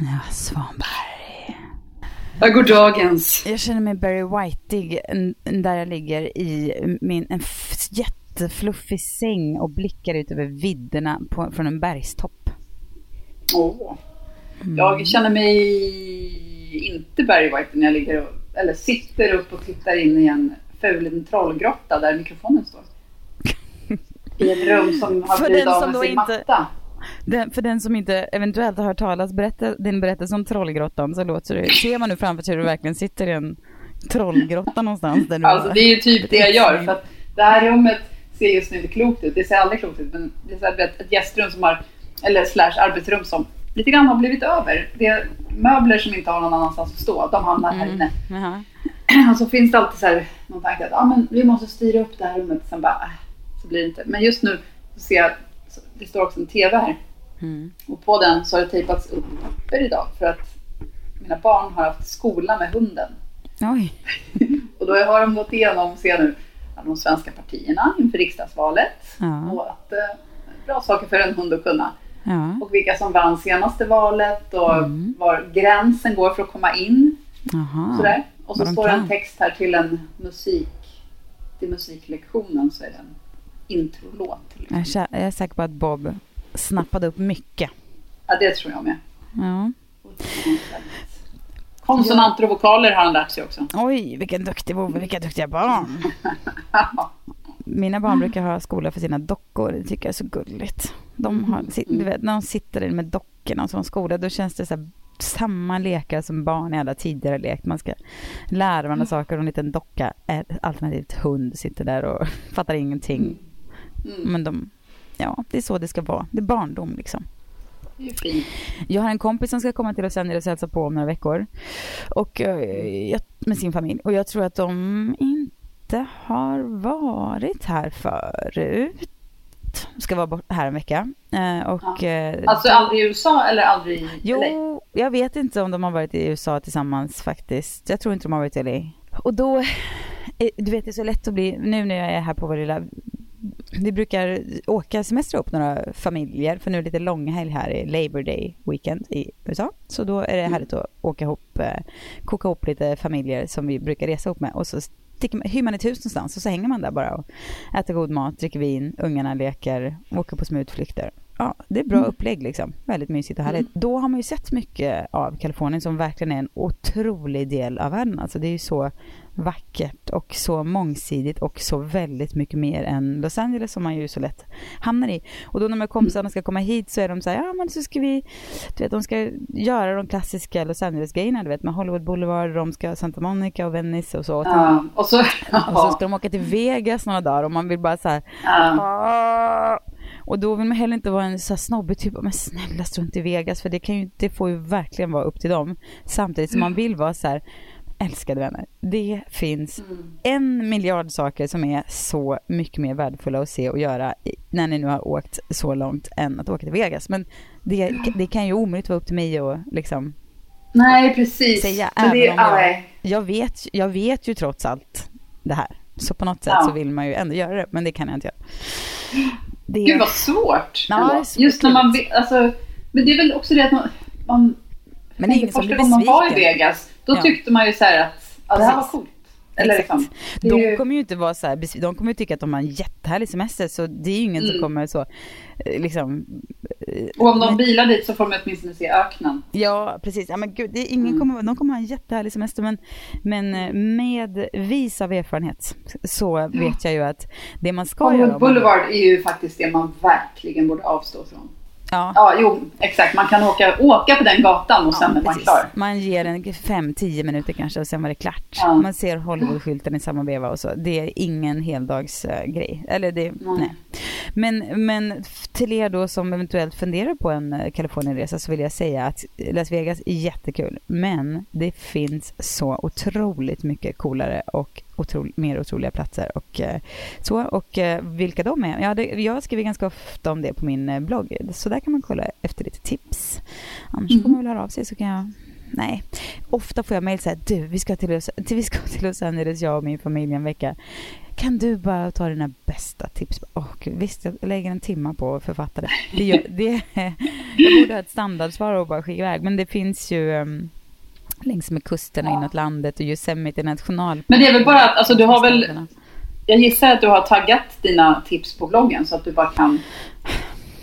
Ja, Svanberg. Ja, god dagens. Jag känner mig Barry Whiteig där jag ligger i min en jättefluffig säng och blickar ut över vidderna på, från en bergstopp. Åh. Jag känner mig inte Barry White när jag ligger och, eller sitter upp och tittar in i en ful liten trollgrotta där mikrofonen står. I ett rum som har blivit av med sin matta. Den, för den som inte eventuellt har hört talas berätta, din berättelse om Trollgrottan så låter det, ser man nu framför sig hur du verkligen sitter i en trollgrotta någonstans. Där du Alltså det är ju typ det jag gör. För att det här rummet ser just nu inte klokt ut. Det ser aldrig klokt ut. Men det är så här, ett, gästrum som har, eller slash arbetsrum som lite grann har blivit över. Det är möbler som inte har någon annanstans att stå. De hamnar här inne. Jaha. Och så finns det alltid så här någon tanke att ah, men vi måste styra upp det här rummet. Sen bara, äh, så blir det inte. Men just nu så ser jag, det står också en TV här. Mm. Och på den så har det tejpats upp papper idag. För att mina barn har haft skola med hunden. Oj. Och då har de gått igenom, ser nu, de svenska partierna inför riksdagsvalet. Ja. Och att, eh, bra saker för en hund att kunna. Ja. Och vilka som vann senaste valet och Mm. var gränsen går för att komma in. Sådär. Och så de står det en text här till en musik. Till musiklektionen så är det en introlåt. till Jag är, exempel. sä- jag är säker på att Bob snappade upp mycket. Ja, det tror jag med. Ja. Konsonanter och vokaler har han lärt sig också. Oj, vilken duktig vovve, vilka duktiga barn. Mina barn brukar ha skola för sina dockor, det tycker jag är så gulligt. De har, du vet, när de sitter där med dockorna och som skola, då känns det så här, samma lekar som barn i alla tidigare lekt. Man ska lära varandra saker och en liten docka, alternativt hund, sitter där och fattar ingenting. Mm. Men de, ja, det är så det ska vara. Det är barndom liksom. Jag har en kompis som ska komma till Los Angeles och hälsa på om några veckor. Och, eh, jag, med sin familj. Och jag tror att de inte har varit här förut. Ska vara här en vecka. Eh, och, eh, Alltså aldrig i USA eller aldrig i LA? Jo, jag vet inte om de har varit i USA tillsammans faktiskt. Jag tror inte de har varit i LA. Och då, du vet det är så lätt att bli, nu när jag är här på vår lilla, vi brukar åka semester upp några familjer, för nu är det lite långhelg här i Labor Day weekend i USA. Så då är det härligt att åka ihop, eh, koka ihop lite familjer som vi brukar resa ihop med och så sticker man, hyr man ett hus någonstans och så hänger man där bara och äter god mat, dricker vin, ungarna leker, åker på små utflykter. Ja, det är bra upplägg liksom. Väldigt mysigt och härligt. Då har man ju sett mycket av Kalifornien som verkligen är en otrolig del av världen. Alltså det är ju så vackert och så mångsidigt och så väldigt mycket mer än Los Angeles som man ju så lätt hamnar i. Och då när de kompisarna ska komma hit så är de så här, ja men så ska vi, du vet de ska göra de klassiska Los Angeles-grejerna, du vet med Hollywood Boulevard, de ska Santa Monica och Venice och så. Och, Ja, och så... och så ska de åka till Vegas några dagar och man vill bara så här, Ja. Och då vill man heller inte vara en så här snobbig typ, men snälla strunt i Vegas för det, kan ju, det får ju verkligen vara upp till dem. Samtidigt som man vill vara så här, älskade vänner, det finns en miljard saker som är så mycket mer värdefulla att se och göra när ni nu har åkt så långt än att åka till Vegas. Men det, det kan ju omöjligt vara upp till mig att liksom Nej, precis. säga, Men det, jag, nej. jag, vet, jag vet ju trots allt det här. Så på något sätt Ja. så vill man ju ändå göra det, men det kan jag inte göra. Det, Gud vad svårt. Ja, så Just när man vet, alltså, Men det är väl också det att man... man men det är ingen som första blir gången man var i besviken. Vegas, då Ja. tyckte man ju så här att ja, det här var Precis. coolt. Eller liksom, De ju, kommer ju inte vara så här, de kommer ju tycka att de har en jättehärlig semester så det är ju ingen som Mm. kommer så eh, liksom eh, och om de men- bilar dit så får de åtminstone se öknen. Ja, precis. Ja, men gud, det är ingen Mm. kommer, de kommer ha en jättehärlig semester men, men eh, med vis av erfarenhet så vet jag ju att det man ska göra Hollywood om man- Boulevard är ju faktiskt det man verkligen borde avstå från. Ja. Ja, jo, exakt. Man kan åka, åka på den gatan och sen är man precis. klar. Man ger en 5-10 minuter kanske och sen var det klart. Ja. Man ser Hollywood-skylten i samma veva och så. Det är ingen heldagsgrej. Eller det, nej. Men, men till er då som eventuellt funderar på en eh, Kalifornienresa så vill jag säga att Las Vegas är jättekul. Men det finns så otroligt mycket coolare och otro, mer otroliga platser. Och, eh, så, och eh, vilka de är? Ja, det, jag skriver ganska ofta om det på min eh, blogg. Så där kan man kolla efter lite tips. Annars får man väl höra av sig så kan jag Nej, ofta får jag mejl så här, du vi ska, till Los, vi ska till Los Angeles, jag och min familj en vecka. Kan du bara ta dina bästa tips? Gud, visst, jag lägger en timma på att författa det. det, gör, det jag borde ha ett standardsvar och bara skicka iväg, men det finns ju um, längs med kusterna inåt landet och Yosemite nationalpark. Men det är väl bara att, alltså du har väl, jag gissar att du har taggat dina tips på bloggen så att du bara kan,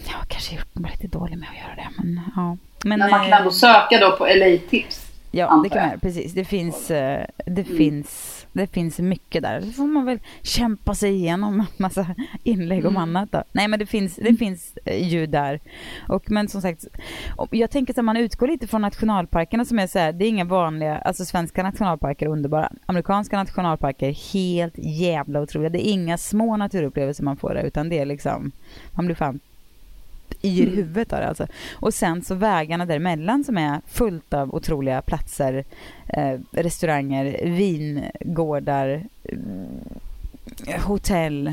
Ja, kanske gjort mig lite dålig med att göra det, men ja. Men, men man kan eh, ändå söka då på LA-tips. Ja, det kan man jag. Precis. Det finns, eh, det, Mm. finns, det finns mycket där. Så får man väl kämpa sig igenom en massa inlägg om Mm. annat då. Nej, men det finns, det finns eh, ljud där. Och, men som sagt, jag tänker att man utgår lite från nationalparkerna som är så här, det är inga vanliga, alltså svenska nationalparker är underbara. Amerikanska nationalparker är helt jävla otroliga. Det är inga små naturupplevelser man får där, utan det är liksom, man blir fan yr i huvudet av det alltså. Och sen så vägarna däremellan som är fullt av otroliga platser, eh, restauranger, vingårdar, eh, hotell,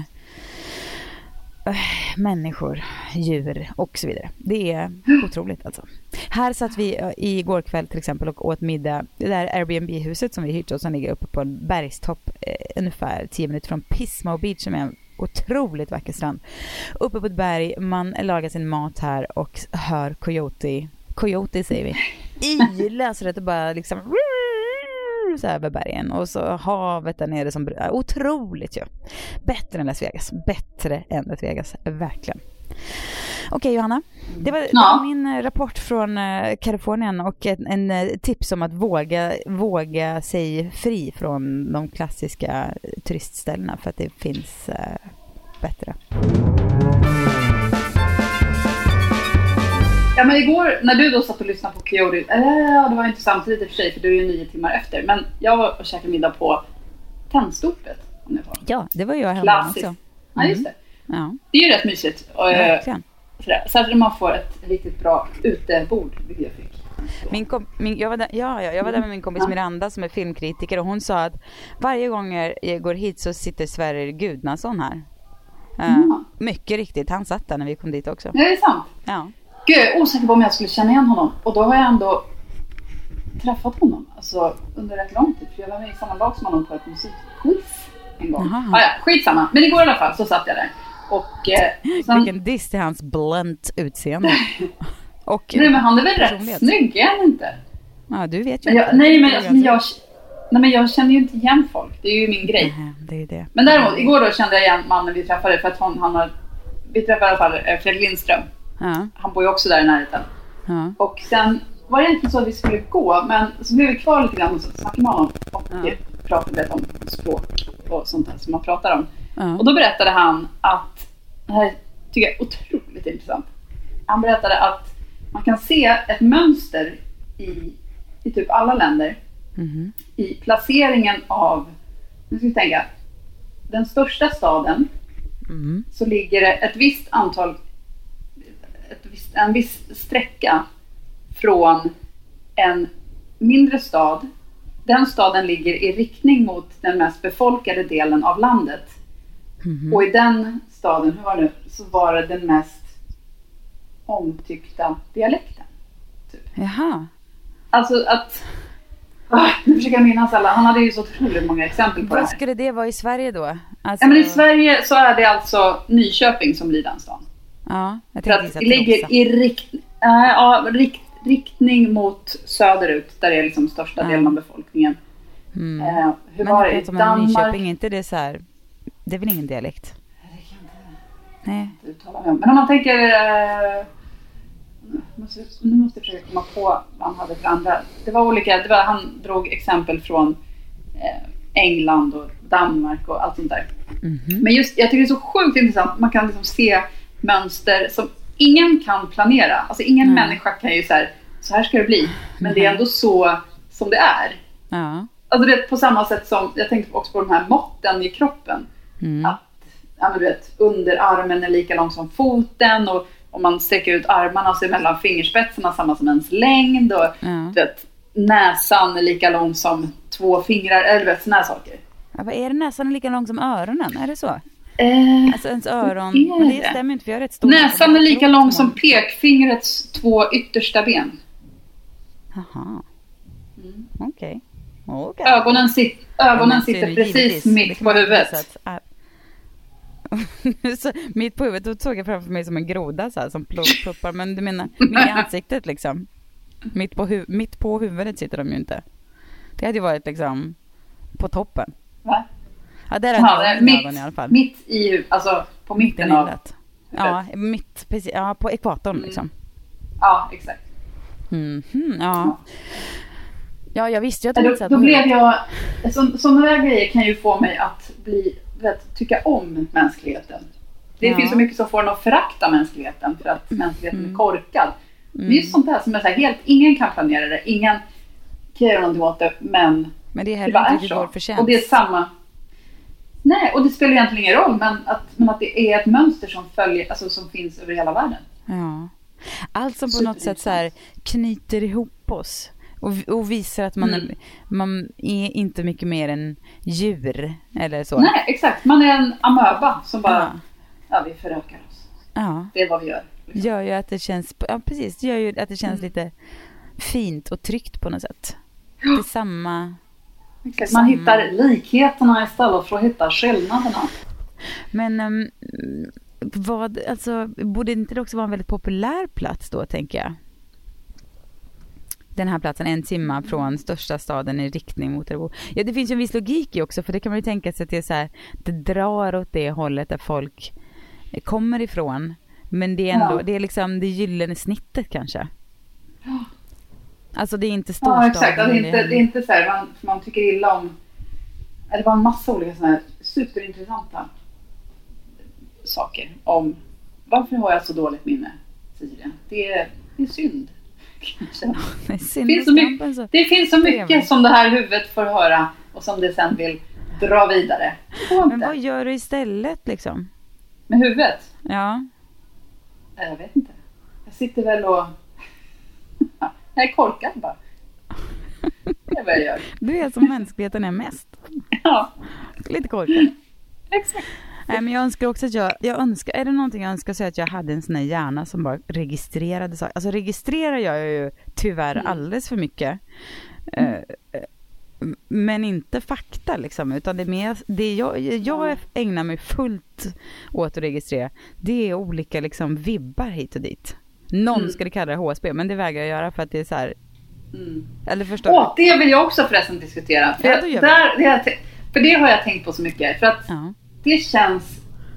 eh, människor, djur och så vidare. Det är otroligt alltså. Här satt vi eh, igår kväll till exempel och åt middag. Det där Airbnb-huset som vi hyrt oss som ligger uppe på en bergstopp eh, ungefär 10 minuter från Pismo Beach som är en otroligt vacker strand. Uppe på ett berg, man lagar sin mat här och hör coyote, coyote säger vi, yla så att det bara liksom så här över bergen och så havet där nere som otroligt ju. Bättre än Las Vegas, bättre än Las Vegas, verkligen. Okej Johanna, det var, det Ja. var min eh, rapport från eh, Kalifornien och en, en eh, tips om att våga, våga sig fri från de klassiska turistställena för att det finns bättre. Ja men igår när du då satt och lyssnade på Coyote, ja det var inte samtidigt i och för sig för du är ju nio timmar efter. Men jag var och käkade middag på Tennstopet. Ja, det var jag hemma Klassiskt. också. Ja just det. Ja, Det är ju rätt mysigt. Eh, verkligen. sådär. Särskilt om man får ett riktigt bra utebord, vilket jag fick. Min kom, min, jag, var där, ja, ja, jag var där med min kompis. Miranda som är filmkritiker och hon sa att varje gång jag går hit så sitter Sverrir Gudnason här. Ja. Mycket riktigt, han satt där när vi kom dit också. Det är sant. Ja. Gud, jag är osäker på om jag skulle känna igen honom. Och då har jag ändå träffat honom alltså, under rätt lång tid. För jag var med i samma lag som honom på ett musikquiz en gång. Ah, ja, skitsamma. Men igår i alla fall så satt jag där. Och eh, sen, Vilken diss till hans blunt utseende. Och, nej, men han är väl rätt snygg, är han inte? Ja, du vet ju Men jag, inte. nej, men, men jag, nej, men jag känner ju inte igen folk. Det är ju min grej. Nej, det är det. Men däremot, igår då kände jag igen mannen vi träffade. För att hon, han har, vi träffade i alla fall eh, Fredrik Lindström. Ja, Han bor ju också där i närheten. ja. Och sen var det egentligen så att vi skulle gå, men så blev vi kvar lite grann och snackade med honom och Ja. pratade lite om språk och sånt där som man pratar om. Och då berättade han att, det här tycker jag är otroligt intressant. Han berättade att man kan se ett mönster i, i typ alla länder Mhm. i placeringen av, nu ska vi tänka, den största staden Mm. så ligger det ett visst antal, ett visst, en viss sträcka från en mindre stad. Den staden ligger i riktning mot den mest befolkade delen av landet. Mhm. Och i den staden, hur var det nu, så var det den mest omtyckta dialekten. Jaha. Alltså att... Ah, nu försöker jag minnas alla. Han hade ju så otroligt många exempel på det Vad här. skulle det vara i Sverige då? Alltså, Ja, men I Sverige så är det alltså Nyköping som blir den stan. Ja, jag För att det ligger i rikt, äh, ja, rikt, riktning mot söderut, där det är liksom största Ja. delen av befolkningen. Mm. Eh, hur Men var det det i Danmark? Nyköping, är inte det så här? Det är väl ingen dialekt? Det kan jag Nej. inte om. Men om man tänker... Eh, måste, nu måste jag försöka komma på vad han hade för andra. Det var olika, det var, han drog exempel från eh, England och Danmark och allt sånt där. Mhm. Men just, jag tycker det är så sjukt intressant. Man kan liksom se mönster som ingen kan planera. Alltså ingen Nej. människa kan ju så här, så här ska det bli. Men det är ändå så som det är. Ja. Alltså du vet på samma sätt som, jag tänkte också på de här måtten i kroppen. Mm. Att ja, men du vet, underarmen är lika lång som foten och om man sträcker ut armarna så är mellan fingerspetsarna samma som ens längd. Och Ja. du vet, näsan är lika lång som två fingrar, eller vet sådana här saker. Ja, vad är det näsan är lika lång som öronen? Är det så? Eh, Alltså ens öron. är Men det det? stämmer inte för jag är rätt stor. näsan är lika lång som pekfingrets två yttersta ben. Jaha. Okej. Okej. Ögonen, sit, ögonen så är sitter precis mitt på huvudet. att-. så, mitt på huvudet, då såg jag framför mig som en groda så här, som plo- ploppar. Men du menar i ansiktet liksom? Mitt på, hu- mitt på huvudet sitter de ju inte. Det hade ju varit liksom på toppen. Va? Ja, där Ja, det är mina ögon mitt, i alla fall. mitt i, alltså på Mitt mitten av... nyllet. Ja, mitt, precis, ja, på ekvatorn Mm. liksom. Ja, exakt. Mhm, ja. Ja, jag visste ju att Ja, de Då, då blev huvudet. jag... Så, sådana där grejer kan ju få mig att bli, vet, tycka om mänskligheten. Det Ja. finns så mycket som får en att förakta mänskligheten för att mänskligheten Mm. är korkad. Det är just sånt där som är så här, helt... Ingen kan planera det, ingen kan göra någonting åt det, men Men det är det bara är vår så. Och det är samma... Nej, och det spelar egentligen ingen roll, men att, men att det är ett mönster som, följer, alltså, som finns över hela världen. Ja. Allt som på något sätt så här knyter ihop oss och, och visar att man, Mm. är, man är inte mycket mer än djur eller så. Nej, exakt. Man är en amöba som bara... Ja. Ja, vi förökar oss. Ja. Det är vad vi gör. liksom. Gör ju att det känns, ja precis, gör ju att det känns Mm. lite fint och tryggt på något sätt. Det är samma, Exakt. Man Samma. hittar likheterna istället för att hitta skillnaderna. men um, vad, alltså, borde inte det också vara en väldigt populär plats då tänker jag? Den här platsen, en timma från största staden i riktning mot Örebro. Ja, det finns ju en viss logik i också, för det kan man ju tänka sig att det är så här, det drar åt det hållet där folk kommer ifrån. Men det är ändå, Ja. det är liksom det gyllene snittet kanske. Alltså det är inte Ja, storstaden. exakt. Ja, det, är inte, det är inte så här, man, man tycker illa om... ja, Det var en massa olika såna här superintressanta saker om varför har jag så dåligt minne, Cecilia? Det det är synd. Det finns, så skampen mycket, så- det finns så trevligt. mycket som det här huvudet får höra och som det sen vill dra vidare. Men vad gör du istället liksom? Med huvudet? Ja. Jag vet inte. Jag sitter väl och... Jag är korkad bara. Det är vad jag gör. Du är som mänskligheten är mest. Ja, Lite korkad. exakt. Nej men jag önskar också att jag, jag önskar, är det någonting jag önskar så är att jag hade en sån här hjärna som bara registrerade saker. Alltså registrerar jag ju tyvärr Mm. alldeles för mycket. Eh, eh, men inte fakta liksom, utan det är mer, det jag, jag ägnar mig fullt åt att registrera, det är olika liksom vibbar hit och dit. Någon Mm. skulle kalla det HSB, men det vägrar jag göra för att det är så här, Mm. eller förstår Åh, det vill jag också förresten diskutera. För, Ja, där, det för det har jag tänkt på så mycket. För att? Ja. Det känns...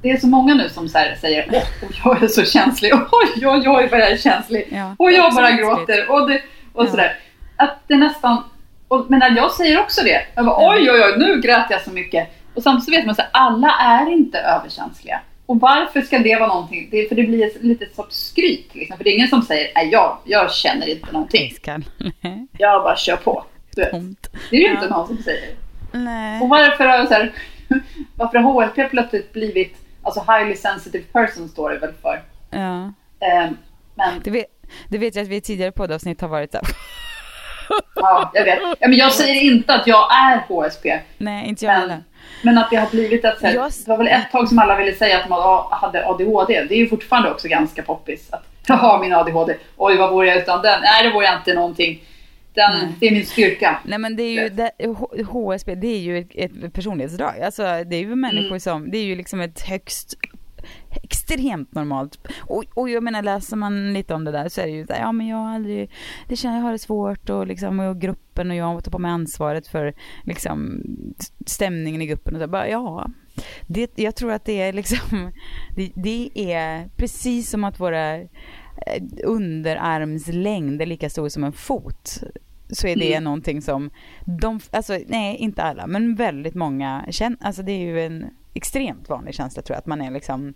Det är så många nu som säger åh, jag är så känslig. Oj, oj, oj vad jag är känslig. Ja, och jag bara gråter. Och, det, och Ja. sådär. Att det nästan... Och, men när jag säger också det. Jag bara, Ja. oj, oj, oj, nu grät jag så mycket. Och samtidigt vet man att alla är inte överkänsliga. Och varför ska det vara någonting? Det, för det blir ett litet sorts skryt. Liksom. För det är ingen som säger, nej, jag, jag känner inte någonting. Jag bara kör på. Det är ju inte någon som säger. Nej. Och varför har, så här, varför har HLP plötsligt blivit, alltså highly sensitive person står det väl för. Ja. Eh, men Det vet, det vet jag att vi i tidigare poddavsnitt har varit här. ja, jag vet. Ja, men jag säger inte att jag är HSP. Nej, inte jag Men, heller. men att det har blivit ett sätt. Jag- Det var väl ett tag som alla ville säga att man hade ADHD. Det är ju fortfarande också ganska poppis. Att jag har min ADHD. Oj, vad vore jag utan den? Nej, det vore jag inte någonting. Den, Nej. det är min styrka. Nej men det är ju, det, HSB det är ju ett, ett personlighetsdrag. Alltså det är ju människor Mm. som, det är ju liksom ett högst extremt normalt. Och, och jag menar läser man lite om det där så är det ju så här, ja men jag har aldrig, det känner jag har det svårt och liksom och gruppen och jag tar på mig ansvaret för liksom stämningen i gruppen och så bara ja. Det, jag tror att det är liksom, det, det är precis som att våra underarmslängd är lika stor som en fot så är det Mm. någonting som de, alltså nej inte alla, men väldigt många känner, alltså det är ju en extremt vanlig känsla tror jag, att man är liksom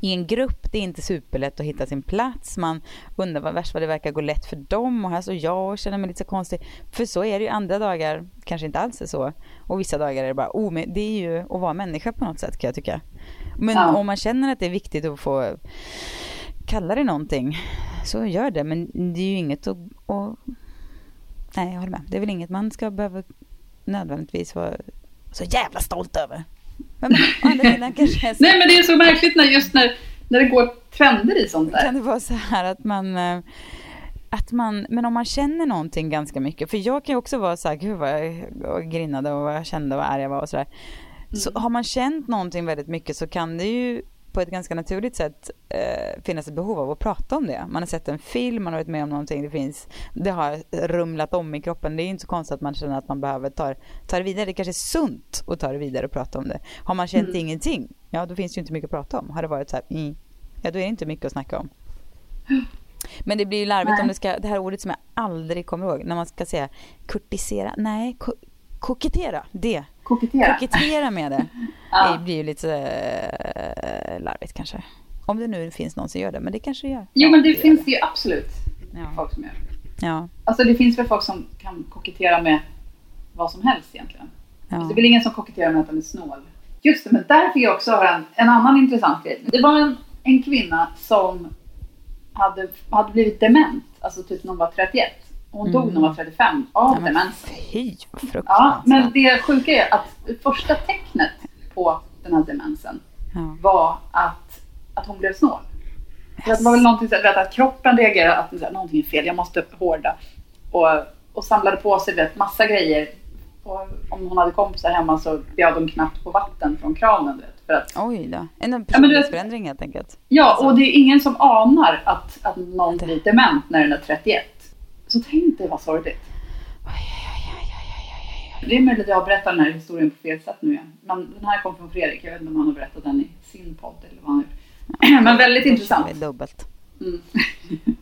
i en grupp, det är inte superlätt att hitta sin plats. Man undrar vad värst vad det verkar gå lätt för dem och här står jag och känner mig lite så konstig. För så är det ju andra dagar, kanske inte alls är så. Och vissa dagar är det bara, oh, det är ju att vara människa på något sätt kan jag tycka. Men Ja. om man känner att det är viktigt att få kalla det någonting, så gör det. Men det är ju inget att, att Nej, jag håller med. Det är väl inget man ska behöva nödvändigtvis vara så jävla stolt över. Men å andra sidan kanske är så, Nej men det är så märkligt när just när, när det går trender i sånt där. kan det vara så här att man eh, att man, men om man känner någonting ganska mycket, för jag kan ju också vara så här, gud vad jag grinnade och vad jag kände och vad arg jag var och sådär. Så har man känt någonting väldigt mycket så kan det ju på ett ganska naturligt sätt eh, finnas ett behov av att prata om det. Man har sett en film, man har varit med om någonting, det finns, det har rumlat om i kroppen. Det är inte så konstigt att man känner att man behöver ta, ta det vidare. Det kanske är sunt att ta det vidare och prata om det. Har man känt ingenting, ja då finns det ju inte mycket att prata om. Har det varit så här, mm, ja då är det inte mycket att snacka om. Men det blir ju larvigt Nej. om det ska, det här ordet som jag aldrig kommer ihåg, när man ska säga kurtisera, nej, ko, kokettera, det. Kokettera. Kokettera med det. Ja. Det blir ju lite äh, larvigt kanske. Om det nu finns någon som gör det, men det kanske det gör. Jo men det gör finns det ju absolut Ja. folk som gör. Ja, Alltså det finns väl folk som kan kokettera med vad som helst egentligen. ja. Alltså, det är väl ingen som koketterar med att de är snål. Just det, men där fick jag också höra en, en annan intressant grej. Det var en, en kvinna som hade, hade blivit dement, alltså typ när hon var 31. Hon dog när hon var 35 av Ja, men demens. Fy Ja, men det sjuka är att det första tecknet på den här demensen Ja. var att, att hon blev snål. Att det var väl någonting så att, att kroppen reagerade att här, någonting är fel, jag måste hårda. Och, och samlade på sig vet, massa grejer. Och om hon hade kompisar hemma så bjöd de knappt på vatten från kranen. Vet, för att, Oj då. En Ja, personlighetsförändring helt enkelt. ja, och det är ingen som anar att, att någon blir dement när den är 31. Så tänk dig vad sorgligt. Det är möjligt att jag berättar den här historien på fel sätt nu igen. Men den här kom från Fredrik. Jag vet inte om han har berättat den i sin podd eller vad han gjort. Men väldigt intressant. kör vi dubbelt. Mm.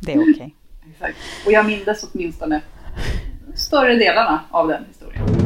Det är okej. Exakt. Och jag minns åtminstone större delarna av den historien.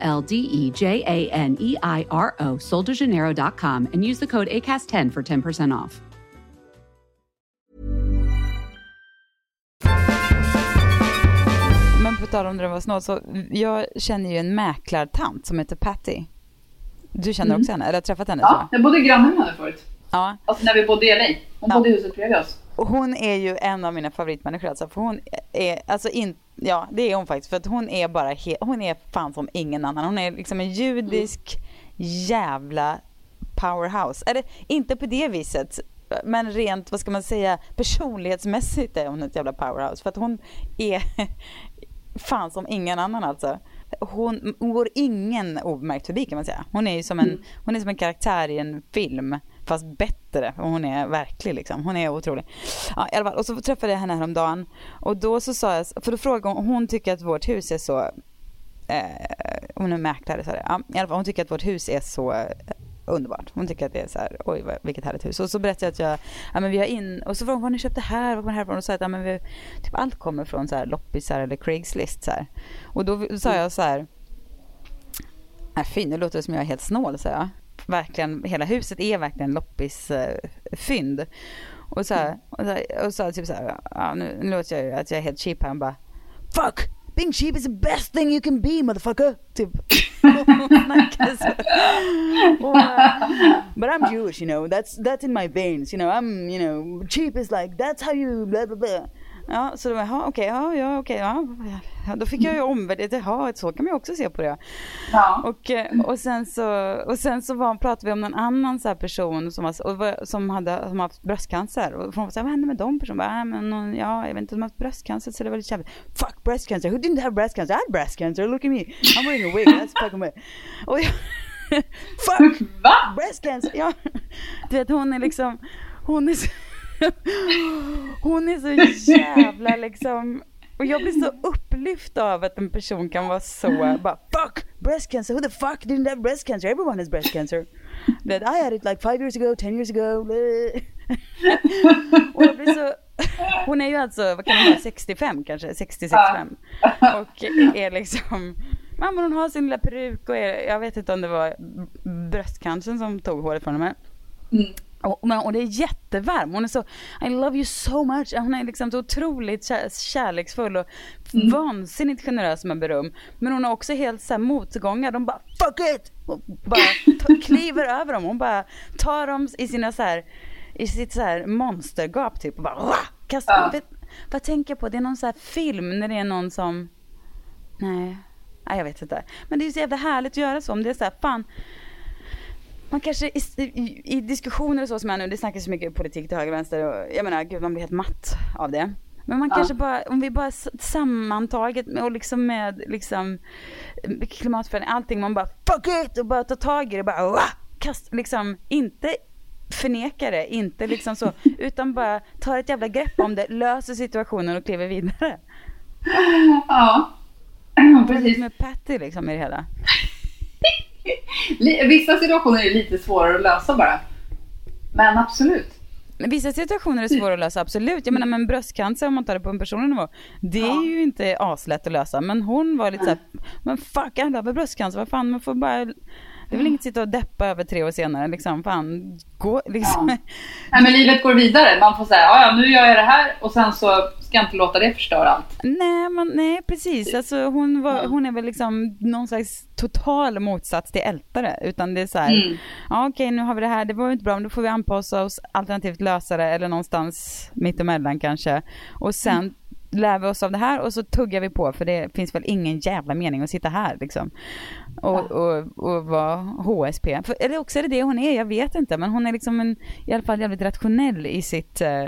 L D E J A N E I R O, soldejaneiro.com, and use the code ACAST10 for 10% off. Men på tal om det var snål, så jag känner ju en mäklartant som heter Patty. Du känner också henne, eller har träffat henne? Ja, jag. jag bodde granne med henne förut. ja. Alltså när vi bodde i LA. Hon Ja. bodde i huset bredvid oss. Hon är ju en av mina favoritmänniskor alltså, för hon är, alltså in, ja det är hon faktiskt, för att hon är bara, hon är fan som ingen annan. Hon är liksom en judisk jävla powerhouse. Eller inte på det viset, men rent, vad ska man säga, personlighetsmässigt är hon ett jävla powerhouse. För att hon är fan som ingen annan alltså. Hon hon går ingen obemärkt förbi kan man säga. Hon är ju som en, hon är som en karaktär i en film fast bättre. Och hon är verklig liksom. Hon är otrolig. Ja, i alla fall. Och så träffade jag henne häromdagen och då så sa jag, för då frågade hon, hon tycker att vårt hus är så eh, hon är mäklare sa det. Ja, i alla fall, hon tycker att vårt hus är så eh, underbart. Hon tycker att det är så här, oj vilket härligt hus. Och så berättade jag att jag, ja men vi har in, och så frågade hon var ni köpte här, var kommer härifrån? Och så sa jag att ja, men vi, typ allt kommer från så här loppisar eller Craigslist så här. Och då sa jag så här, nej fy nu låter det som jag är helt snål sa jag. Verkligen, hela huset är verkligen loppisfynd. Och så här, och så, här, och så typ så här, ja, nu, nu låter jag ju att jag är helt cheap här. Han bara, fuck! Being cheap is the best thing you can be motherfucker! Typ. Och, uh, but I'm Jewish, you know. That's, that's in my veins. You know, I'm, you know, cheap is like, that's how you, blah, blah, blah. Ja, så då var jag, okej, ja, ja, okej, ja. ja. Då fick jag ju omvärdera, jaha, så kan man ju också se på det. Ja. Och, eh, och sen så, och sen så var, pratade vi om någon annan så här person som, var, som hade som haft bröstcancer. Och hon var så här, vad hände med de personerna? Bara, "Ah, men, någon- ja, jag vet inte, de har haft bröstcancer så det var lite kämpigt. Fuck breast cancer, who didn't have breast cancer? I had breast cancer, look at me. I'm wearing a wig, that's fucking. Och jag, fuck Va? breast cancer, ja. Du vet hon är liksom, hon är så, hon är så jävla liksom och jag blir så upplyft av att en person kan vara så bara fuck breast cancer, who the fuck didn't have breast cancer? Everyone has breast cancer. That I had it like five years ago, ten years ago. och jag blir så, hon är ju alltså, vad kan hon vara, 65 kanske, 60-65. Och är liksom, men hon har sin lilla peruk och är, jag vet inte om det var bröstcancern som tog håret från henne. Mm. Och, men, och det är jättevarm. Hon är så, I love you so much. Hon är liksom så otroligt kär, kärleksfull och vansinnigt generös med beröm. Men hon är också helt så här motgångar. De bara fuck it! Och bara kliver över dem. Hon bara tar dem i sina så här, i sitt så här monstergap typ och bara "Wah!" kastar Ja. vet, Vad tänker jag på? Det är någon så här film när det är någon som, nej, nej jag vet inte. Men det är så jävla härligt att göra så. Om det är så här, fan man kanske i, i, i diskussioner och så som är nu, det snackas så mycket politik till höger och vänster och jag menar gud man blir helt matt av det. Men man Ja. kanske bara, om vi bara sammantaget med, och liksom med liksom klimatförändring, allting, man bara fuck it och bara tar tag i det, bara wah! kast, liksom inte förneka det, inte liksom så, utan bara tar ett jävla grepp om det, löser situationen och kliver vidare. Ja. Precis. Med Patty liksom i det hela. Vissa situationer är lite svårare att lösa bara. Men absolut. Men Vissa situationer är svåra att lösa, absolut. Jag menar men bröstcancer om man tar det på en personlig nivå. Det är Ja. ju inte aslätt att lösa. Men hon var lite såhär, men fuck alla med bröstcancer, vad fan man får bara det är väl inget att sitta och deppa över tre år senare liksom. Fan, gå liksom. Ja. Nej, men livet går vidare. Man får säga, ja nu gör jag det här och sen så ska jag inte låta det förstöra allt. Nej, men, nej precis. Alltså, hon, var, hon är väl liksom någon slags total motsats till ältare. Utan det är så här, Mm. ja okej nu har vi det här, det var ju inte bra, men då får vi anpassa oss, alternativt lösa det eller någonstans mittemellan kanske. Och sen lär vi oss av det här och så tuggar vi på för det finns väl ingen jävla mening att sitta här liksom. Och, och, och vara HSP. För, eller också är det det hon är, jag vet inte. Men hon är liksom en, i alla fall jävligt rationell i sitt... eh,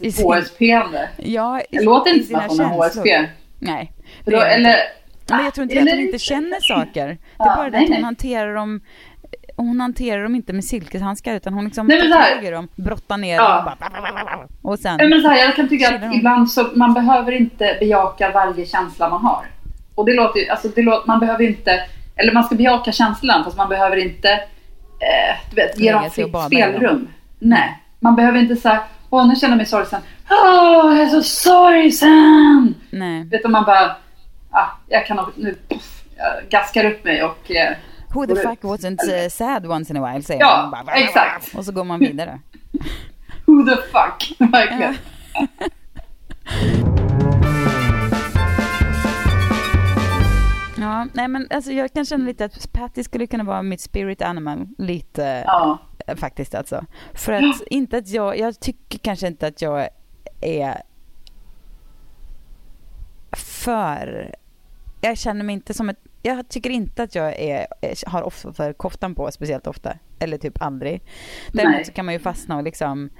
i sin- HSP-ande. Ja, Det låter inte som att hon känslor. HSP. Nej. Det då, är det eller, inte. Men jag tror inte att hon inte känner saker. Det är Ja, bara det nej, att hon nej. hanterar dem hon hanterar dem inte med silkeshandskar utan hon liksom Nej, men tar så här- tag i dem, brottar ner Ja. dem och, bara, och sen... Ja, men så här, jag kan tycka att hon. ibland så man behöver inte bejaka varje känsla man har. Och det låter ju, alltså det låter, man behöver inte, eller man ska bejaka känslan fast man behöver inte, eh, du vet, ge dem och fritt spelrum. Nej, man behöver inte säga, åh nu känner jag mig sorgsen. Åh, jag är så sorgsen! Nej. Vet du, man bara, ah, jag kan nog, nu, puff, jag gaskar upp mig och eh, Who the fuck wasn't uh, sad once in a while säger Ja, man. Bara, exakt. Och så går man vidare. Who the fuck? Verkligen. Ja, nej men alltså jag kan känna lite att Patty skulle kunna vara mitt spirit animal lite Ja. eh, faktiskt alltså. För att inte att jag, jag tycker kanske inte att jag är för, jag känner mig inte som ett, jag tycker inte att jag är, har offer koftan på speciellt ofta. Eller typ aldrig. Däremot Nej. så kan man ju fastna och liksom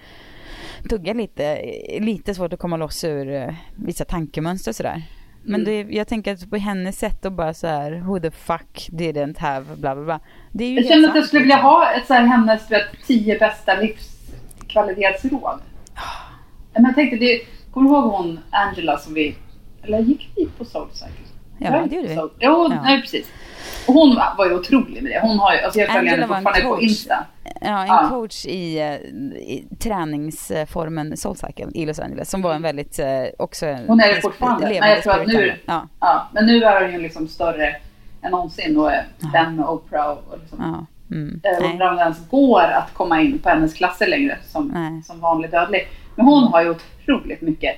tugga lite, lite svårt att komma loss ur eh, vissa tankemönster och sådär. Men det, jag tänker att på hennes sätt att bara så här, who the fuck didn't have bla bla bla. Det är ju Jag känner att jag skulle vilja liksom. ha ett så här hennes vet, tio bästa livskvalitetsråd. Men jag tänkte, det, kommer du ihåg hon Angela som vi, eller gick vi på Ja, det gjorde vi. Så- Jo, Ja. nej precis. Och hon var ju otrolig med det. Hon har ju, alltså jag följer henne fortfarande på. Insta. Ja, en Ja. coach i, eh, i träningsformen Soulcycle i Los Angeles som var en väldigt, eh, också Hon är det fortfarande. Nej, jag tror att nu-. Ja, Ja, men nu är hon ju liksom större än någonsin och är vän med Oprah och, och liksom, ja. Mm. eh, undrar om det ens går att komma in på hennes klasser längre som, Nej. som vanlig dödlig. Men hon har ju otroligt mycket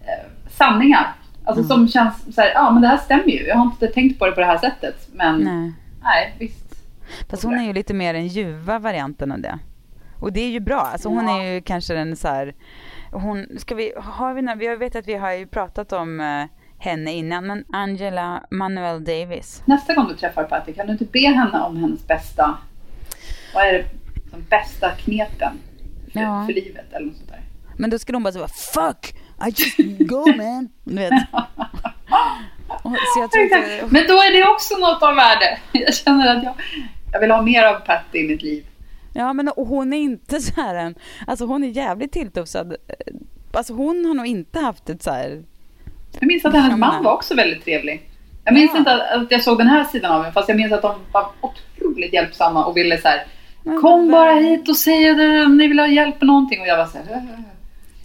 eh, sanningar Alltså Mm. som känns så här, ja men det här stämmer ju. Jag har inte tänkt på det på det här sättet. Men nej, Nej. visst. Fast hon är ju lite mer den ljuva varianten av det. Och det är ju bra. Alltså hon Ja. är ju kanske den så här, hon, ska vi, har vi, några- jag vet att vi har ju pratat om eh, henne innan, men Angela Manuel Davis. Nästa gång du träffar Patty, kan du inte be henne om hennes bästa, vad är det, de bästa knepen för, Ja. för livet eller något sånt där. Men då skulle hon bara säga fuck, I just go man. Du vet. Inte, Men då är det också något av värde. Jag känner att jag, jag vill ha mer av Patty i mitt liv. ja men hon är inte så här en, alltså hon är jävligt tilltufsad. Alltså hon har nog inte haft ett så här, Jag minns att hennes man var också väldigt trevlig. Jag minns Ja. inte att, att jag såg den här sidan av henne, fast jag minns att de var otroligt hjälpsamma och ville så här, kom bara hit och säg att ni vill ha hjälp med någonting. Och jag var så här.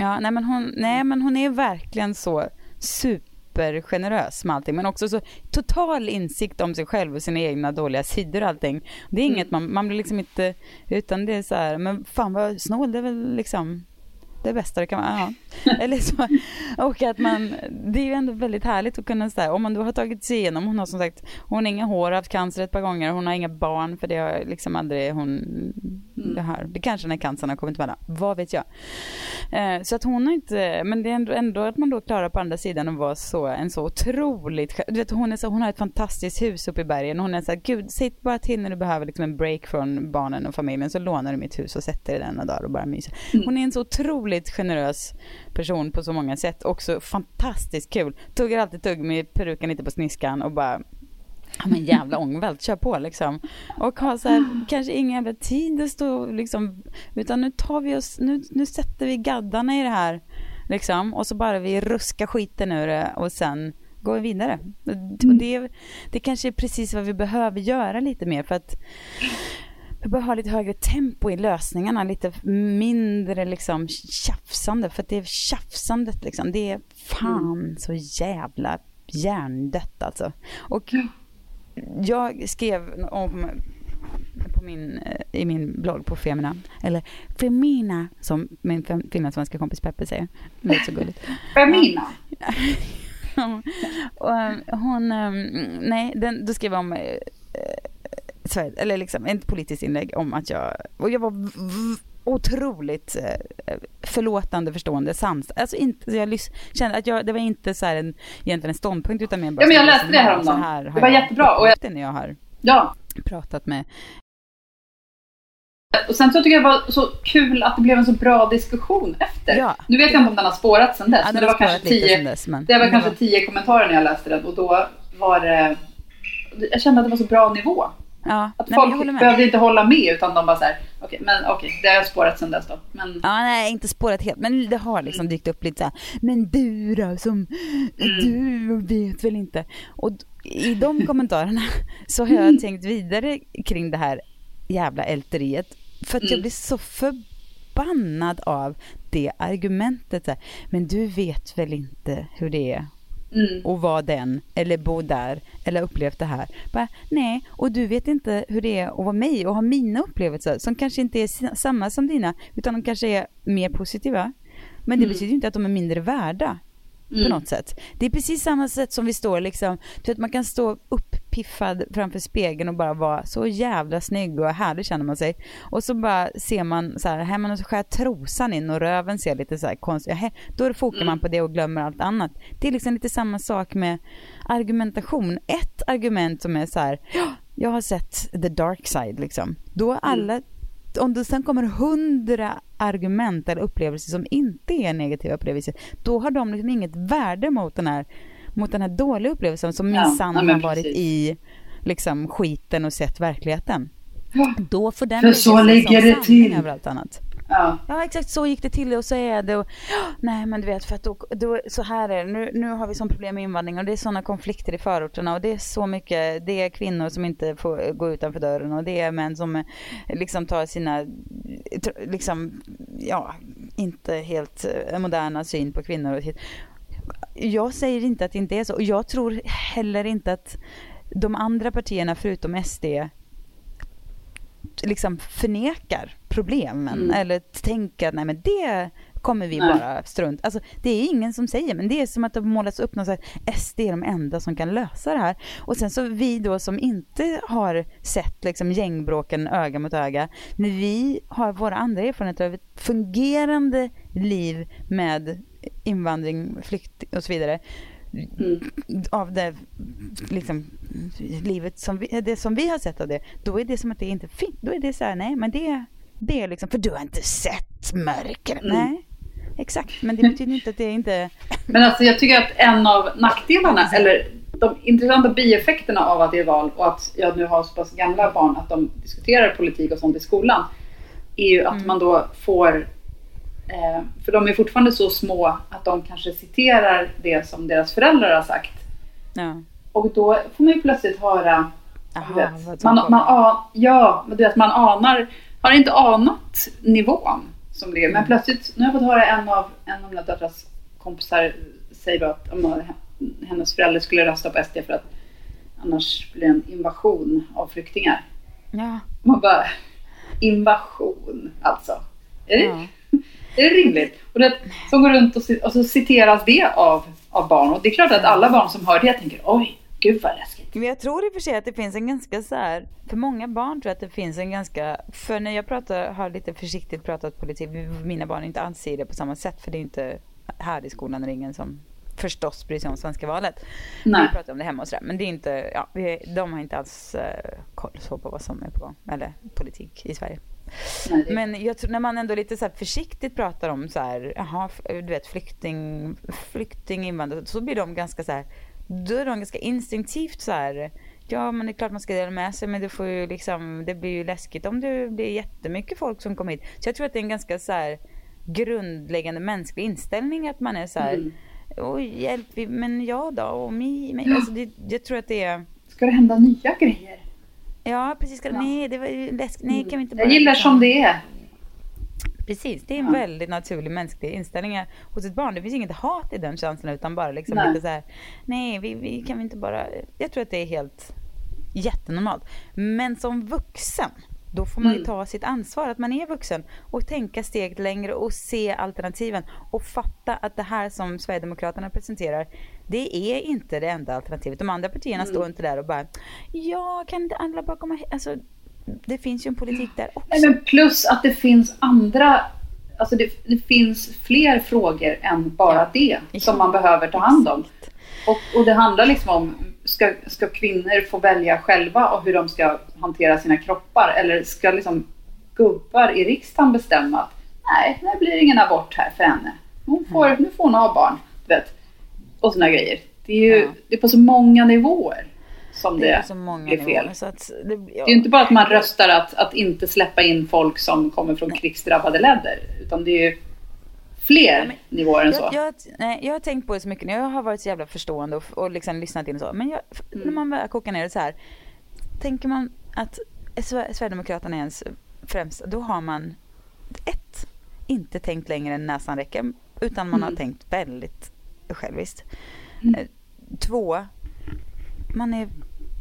Ja, nej men, hon, nej men hon är verkligen så supergenerös med allting. Men också så total insikt om sig själv och sina egna dåliga sidor och allting. Det är inget man, man blir liksom inte, utan det är så här, men fan vad snål, det är väl liksom det bästa det kan vara. Ja. Eller så, och att man, det är ju ändå väldigt härligt att kunna säga, om man då har tagit sig igenom, hon har som sagt, hon har inga hår, haft cancer ett par gånger, hon har inga barn för det har liksom aldrig hon, det här, det kanske när cancern har kommit emellan, vad vet jag. Eh, så att hon har inte, men det är ändå, ändå att man då klarar på andra sidan att vara så, en så otroligt, du vet hon är så, hon har ett fantastiskt hus uppe i bergen hon är så här, gud säg bara till när du behöver liksom en break från barnen och familjen så lånar du mitt hus och sätter dig där några dagar och bara myser. Hon är en så otroligt generös person på så många sätt, också fantastiskt kul. Tuggar alltid tugg med peruken lite på sniskan och bara Ja men jävla ångvält, kör på liksom. Och ha så här, kanske ingen jävla tid att stå liksom, utan nu tar vi oss, nu, nu sätter vi gaddarna i det här liksom. Och så bara vi ruskar skiten ur det och sen går vi vidare. Och det, det kanske är precis vad vi behöver göra lite mer för att vi behöver ha lite högre tempo i lösningarna, lite mindre liksom tjafsande. För att det är tjafsandet liksom, det är fan så jävla hjärndött alltså. Och jag skrev om på min, eh, i min blogg på Femina, eller Femina som min finlandssvenska kompis Peppe säger. Det så gulligt. Femina. och eh, hon, eh, nej, den, då skrev jag om eh, Sverige, eller liksom ett politiskt inlägg om att jag, och jag var otroligt eh, förlåtande, förstående, sans. Alltså inte, jag kände att jag, det var inte så här en, egentligen en ståndpunkt utan mer bara Ja, men jag läste det så häromdagen. här Det var jag jättebra, och jag- det när jag har Ja. pratat med Och sen så tycker jag det var så kul att det blev en så bra diskussion efter. Ja. Nu vet jag inte om den har spårat sen dess. Ja, men det var kanske tio, dess, men- det var kanske tio kommentarer när jag läste den. Och då var det... Jag kände att det var så bra nivå. Ja, Att nej, jag folk behövde inte hålla med utan de bara så här, okej, men okej, det har spårat sen dess då. Men Ja, nej, inte spårat helt, men det har liksom Mm. dykt upp lite så här. Men du då, som, du vet väl inte. Och i de kommentarerna så har Mm. jag tänkt vidare kring det här jävla älteriet. För att jag Mm. blir så förbannad av det argumentet. Så här. Men du vet väl inte hur det är mm, och vara den eller bo där eller upplevt det här. Bara, nej, och du vet inte hur det är att vara mig och ha mina upplevelser som kanske inte är samma som dina utan de kanske är mer positiva. Men det Mm. betyder inte att de är mindre värda på mm, något sätt. Det är precis samma sätt som vi står liksom, du vet man kan stå uppiffad framför spegeln och bara vara så jävla snygg och härlig känner man sig. Och så bara ser man så här, här man skär trosan in och röven ser lite så här konstigt, ja, då fokar man på det och glömmer allt annat. Det är liksom lite samma sak med argumentation. Ett argument som är så här, "Ja, jag har sett the dark side liksom. Då är alla om det sen kommer hundra argument eller upplevelser som inte är negativa på det viset, då har de liksom inget värde mot den här, mot den här dåliga upplevelsen som Ja, minsann ja, har varit i liksom skiten och sett verkligheten. Ja. Då får den För så ligger det till. över allt annat ja. Ja exakt så gick det till och så är det och nej men du vet för att då, då, så här är det, nu, nu har vi sån problem med invandring och det är sådana konflikter i förorterna och det är så mycket, det är kvinnor som inte får gå utanför dörren och det är män som eh, liksom tar sina, liksom, ja, inte helt eh, moderna syn på kvinnor och. Jag säger inte att det inte är så och jag tror heller inte att de andra partierna förutom SD liksom förnekar problemen Mm. eller tänker att nej men det kommer vi Nej. bara strunt. Alltså det är ingen som säger men det är som att det målas upp något så här, SD är de enda som kan lösa det här. Och sen så vi då som inte har sett liksom gängbråken öga mot öga, när vi har våra andra erfarenheter av ett fungerande liv med invandring, flykt och så vidare Mm. av det liksom, livet som vi, det som vi har sett av det, då är det som att det inte finns. Då är det så här, nej men det, det är liksom, för du har inte sett mörker. Mm. Nej, exakt. Men det betyder inte att det inte... Men alltså jag tycker att en av nackdelarna, eller de intressanta bieffekterna av att det är val och att jag nu har så pass gamla barn att de diskuterar politik och sånt i skolan, är ju att man då får, för de är fortfarande så små att de kanske citerar det som deras föräldrar har sagt. Ja. Och då får man ju plötsligt höra, Aha, vet, man, man, an, ja, du vet, man anar, har inte anat nivån som det. Mm. Men plötsligt, nu har jag fått höra en av, en av mina döttrars kompisar säga att om hennes föräldrar skulle rösta på SD för att annars blir det en invasion av flyktingar. Ja. Man bara, invasion alltså. Är det, Ja är det rimligt? Och det, som går runt och, och så citeras det av, av barn. Och det är klart att alla barn som hör det tänker, oj, gud vad läskigt. Men jag tror i och för sig att det finns en ganska så här, för många barn tror jag att det finns en ganska, för när jag pratar, har lite försiktigt pratat politik, mina barn inte alls i det på samma sätt för det är inte här i skolan är det ingen som förstås bryr sig om svenska valet. Nej. Vi pratar om det hemma och sådär men det är inte, ja, vi, de har inte alls eh, koll så på vad som är på gång, eller politik i Sverige. Nej, det, Men jag tror när man ändå lite så försiktigt pratar om så här, jaha, f- du vet flykting, flykting, invandrare, så blir de ganska så här, då är de ganska instinktivt så här, ja men det är klart man ska dela med sig men det får ju liksom, det blir ju läskigt om det blir jättemycket folk som kommer hit. Så jag tror att det är en ganska så här grundläggande mänsklig inställning att man är så här, Mm. Oj hjälp, men jag då, och mi, men, Ja. alltså det, jag tror att det är, ska det hända nya grejer? ja precis, Ja. nej det var ju läskigt, nej kan vi inte bara Jag gillar som det är. Precis, det är en Ja. väldigt naturlig mänsklig inställning hos ett barn. Det finns inget hat i den känslan utan bara liksom Nej. lite så här, nej vi, vi kan vi inte bara, jag tror att det är helt jättenormalt. Men som vuxen, då får man ju Mm. ta sitt ansvar att man är vuxen och tänka steget längre och se alternativen och fatta att det här som Sverigedemokraterna presenterar, det är inte det enda alternativet. De andra partierna Mm. står inte där och bara, ja kan inte alla bara komma hit? Alltså, det finns ju en politik där också. Nej, men plus att det finns andra, alltså det, det finns fler frågor än bara det som man behöver ta hand om. Och, och det handlar liksom om, ska, ska kvinnor få välja själva och hur de ska hantera sina kroppar? Eller ska liksom gubbar i riksdagen bestämma att nej, det blir ingen abort här för henne. Hon får, Nu får hon ha barn. Du vet. Och såna grejer. Det är ju Ja. det är på så många nivåer som det, Det är så många blir fel. nivåer. Så att det, ja. Det är ju inte bara att man röstar att, att inte släppa in folk som kommer från krigsdrabbade länder. Utan det är ju fler nivåer än så. Jag, jag, nej, jag har tänkt på det så mycket nu. Jag har varit så jävla förstående och, och liksom lyssnat in och så. Men jag, Mm. när man väl kokar ner det så här. Tänker man att Sver- Sverigedemokraterna är ens främsta, då har man ett, inte tänkt längre än näsan räcker. Utan man har Mm. tänkt väldigt själviskt. Mm. Eh, Två, man är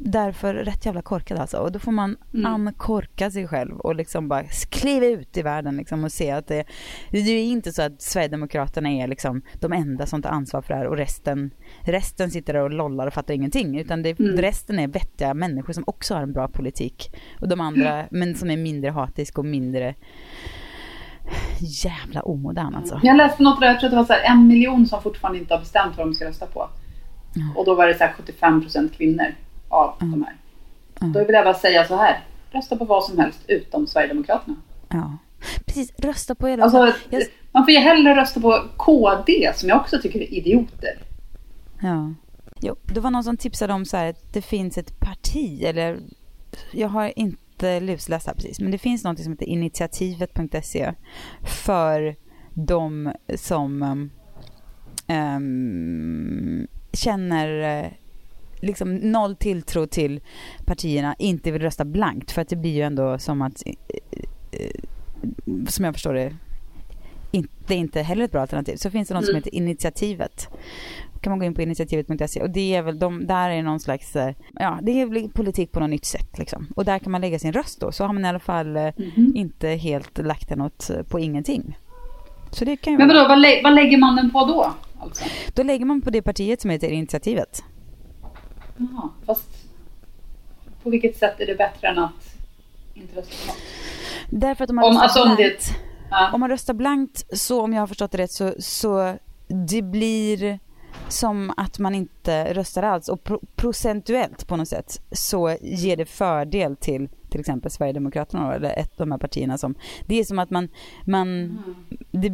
därför rätt jävla korkad alltså. Och då får man Mm. ankorka sig själv och liksom bara kliva ut i världen liksom och se att det, det är inte så att Sverigedemokraterna är liksom de enda som tar ansvar för det här och resten, resten sitter där och lollar och fattar ingenting. Utan det, Mm. resten är vettiga människor som också har en bra politik. Och de andra, men som är mindre hatisk och mindre jävla omodern alltså. Jag läste något där, jag tror att det var så här en miljon som fortfarande inte har bestämt vad de ska rösta på. Och då var det så här 75% kvinnor av de här. Mm. Då vill jag bara säga så här. Rösta på vad som helst utom Sverigedemokraterna. Ja. Precis, rösta på er. Alltså, Jag- man får ju hellre rösta på KD som jag också tycker är idioter. Ja. Jo, det var någon som tipsade om så här att det finns ett parti, eller jag har inte lusläst här precis, men det finns något som heter initiativet.se för de som um, um, känner eh, liksom noll tilltro till partierna, inte vill rösta blankt, för att det blir ju ändå som att, eh, eh, som jag förstår det, det är inte heller ett bra alternativ. Så finns det något som Mm. heter Initiativet kan man gå in på initiativet.se och det är väl de, där är någon slags, eh, ja det är väl politik på något nytt sätt liksom. Och där kan man lägga sin röst då, så har man i alla fall Mhm. inte helt lagt den åt, på ingenting. Så det kan ju Men vadå, vad, lä- vad lägger man den på då? Alltså? Då lägger man på det partiet som heter Initiativet. Jaha, fast på vilket sätt är det bättre än att inte rösta något? Därför att om man, Om, röstar, alltså om blankt, det... Ja. om man röstar blankt, så om jag har förstått det rätt, så, så det blir som att man inte röstar alls. Och pro- procentuellt på något sätt så ger det fördel till till exempel Sverigedemokraterna eller ett av de här partierna som... Det är som att man... man det,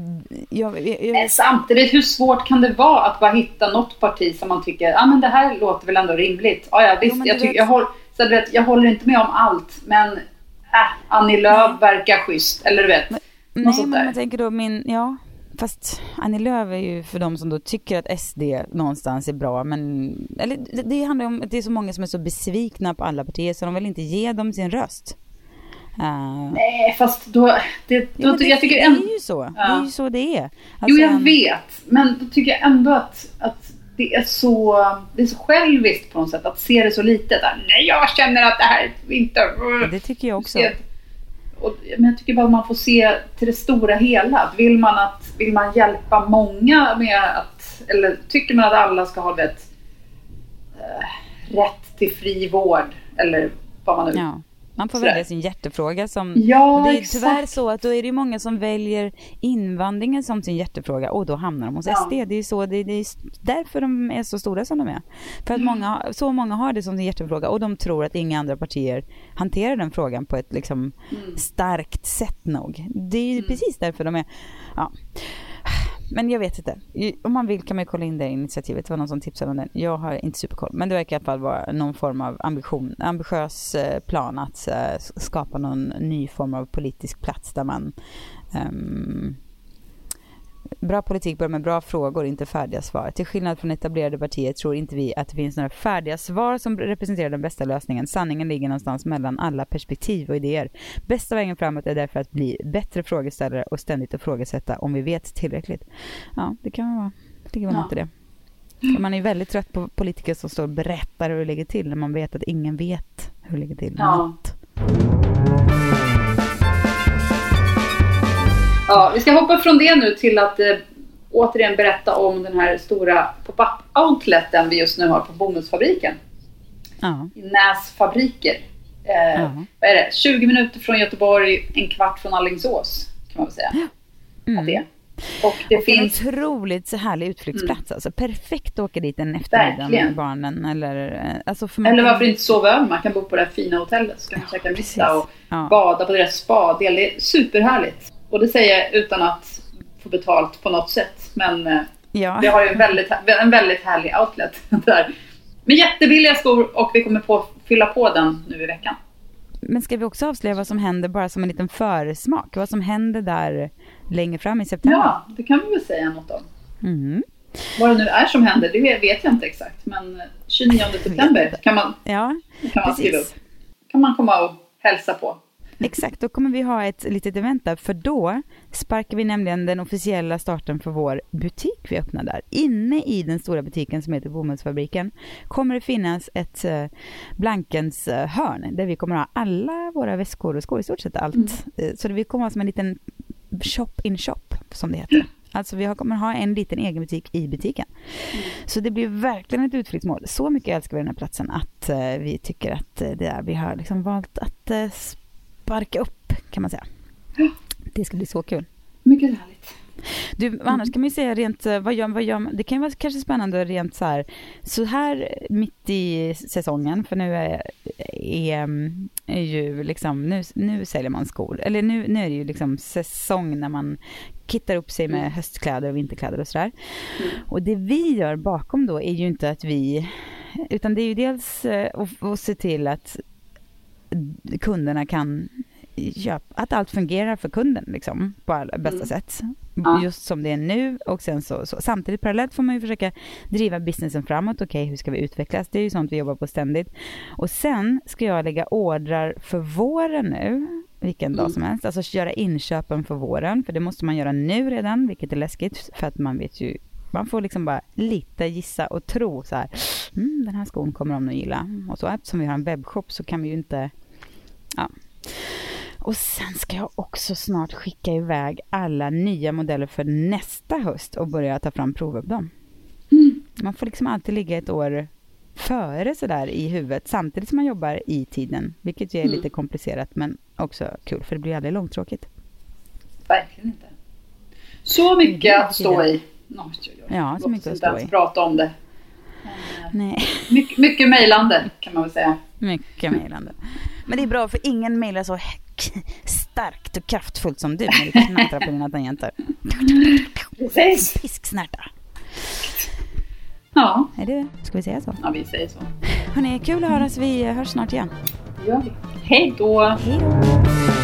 jag, jag, jag, Men Samtidigt, hur svårt kan det vara att bara hitta något parti som man tycker, ja ah, men det här låter väl ändå rimligt. Ah, ja, visst, men jag, vet- jag, håller, så du vet, jag håller inte med om allt, men äh, Annie Lööf verkar schysst. Eller du vet, något Nej, men man tänker då min, ja, fast Annie Lööf är ju för de som då tycker att SD någonstans är bra, men, eller det, det handlar om att det är så många som är så besvikna på alla partier så de vill inte ge dem sin röst. Uh, Nej, fast då, det, då, men det, jag tycker det ändå... är ju så, det Ja. är ju så det är. Jo, Alltså, jag en- vet. Men då tycker jag ändå att, att det, är så, det är så själviskt på något sätt att se det så litet. Där. Nej, jag känner att det här inte... Det tycker jag också. Och, men jag tycker bara man får se till det stora hela. Vill man, att, vill man hjälpa många med att... Eller tycker man att alla ska ha vet, eh, rätt till fri vård? Eller vad man nu... Ja. Man får välja sin hjärtefråga som... Ja, och det är exakt. tyvärr så att då är det många som väljer invandringen som sin hjärtefråga och då hamnar de hos Ja. SD. Det är så, det, det är därför de är så stora som de är. För att Mm. många, så många har det som sin hjärtefråga och de tror att inga andra partier hanterar den frågan på ett liksom Mm. starkt sätt nog. Det är ju precis därför de är... Ja. Men jag vet inte. Om man vill kan man ju kolla in det initiativet. Det var någon som tipsade om den. Jag har inte superkoll. Men det verkar i alla fall vara någon form av ambition, ambitiös eh, plan att eh, skapa någon ny form av politisk plats där man um, Bra politik börjar med bra frågor, inte färdiga svar. Till skillnad från etablerade partier tror inte vi att det finns några färdiga svar som representerar den bästa lösningen. Sanningen ligger någonstans mellan alla perspektiv och idéer. Bästa vägen framåt är därför att bli bättre frågeställare och ständigt ifrågasätta om vi vet tillräckligt. Ja, det kan vara. Det ligger väl Ja. i det. Man är väldigt trött på politiker som står och berättar hur det ligger till när man vet att ingen vet hur det ligger till. Ja. Något. Ja, vi ska hoppa från det nu till att eh, återigen berätta om den här stora pop-up outleten vi just nu har på bomullsfabriken. Ja. I Näs fabriker. Eh, Ja. Vad är det? 20 minuter från Göteborg, en kvart från Alingsås kan man väl säga. Mm. Att det. är. Och det Och finns... en otroligt så härlig utflyktsplats. Alltså, perfekt att åka dit en eftermiddag Verkligen. med barnen. Eller, eh, alltså för man Eller varför inte sova över? Man kan bo på det här fina hotellet. Så kan man Ja, käka middag och Ja. bada på deras spa-del. Det är superhärligt. Och det säger jag utan att få betalt på något sätt. Men eh, Ja. vi har ju en väldigt, en väldigt härlig outlet där. Med jättebilliga skor och vi kommer på fylla på den nu i veckan. Men ska vi också avslöja vad som händer bara som en liten försmak? Vad som händer där längre fram i september? Ja, det kan vi väl säga något om. Mm. Vad det nu är som händer, det vet jag inte exakt. Men 29 september kan man, Ja, kan man skriva upp. kan man komma och hälsa på. Exakt, då kommer vi ha ett litet event där, för då sparkar vi nämligen den officiella starten för vår butik vi öppnar där. Inne i den stora butiken som heter Bomullsfabriken kommer det finnas ett eh, Blankens eh, hörn där vi kommer ha alla våra väskor och skor, i stort sett allt. Eh, Så vi kommer ha som en liten shop in shop, som det heter. Alltså vi kommer ha en liten egen butik i butiken. Så det blir verkligen ett utflyktsmål. Så mycket älskar vi den här platsen att vi tycker att det är, vi har liksom valt att sparka upp kan man säga. Det ska bli så kul. Mycket härligt. Du, annars kan man ju säga rent, eh, vad gör, vad gör? Det kan ju vara kanske spännande rent så här, så här mitt i säsongen, för nu är, är, är ju liksom, nu, nu säljer man skor, eller nu, nu är det ju liksom säsong när man kittar upp sig med höstkläder och vinterkläder och sådär. Och det vi gör bakom då är ju inte att vi, utan det är ju dels eh, att, att se till att kunderna kan köpa, att allt fungerar för kunden liksom, på bästa Mm. sätt. Ja. Just som det är nu och sen så, så samtidigt parallellt får man ju försöka driva businessen framåt. Okej, hur ska vi utvecklas? Det är ju sånt vi jobbar på ständigt. Och sen ska jag lägga ordrar för våren nu, vilken dag Mm. som helst. Alltså göra inköpen för våren, för det måste man göra nu redan, vilket är läskigt för att man vet ju man får liksom bara lite gissa och tro så här. Mm, den här skon kommer de att gilla. Och så eftersom vi har en webbshop så kan vi ju inte... Ja. Och sen ska jag också snart skicka iväg alla nya modeller för nästa höst och börja ta fram prover på dem. Mm. Man får liksom alltid ligga ett år före sådär i huvudet samtidigt som man jobbar i tiden. Vilket ju är Mm. lite komplicerat men också kul för det blir aldrig långtråkigt. Verkligen inte. Så mycket att stå i. Ja, så mycket att stå i. prata om det. Nej, Mycket, mycket mejlande kan man väl säga. mycket mejlande. Men det är bra för ingen mejlar så starkt och kraftfullt som du när du knatrar på dina tangenter. Precis. Fisksnärta. Ja, Är det, ska vi säga så? ja vi säger så. Hörni, kul att höras. Vi hörs snart igen. Vi. Hej då! Hej då!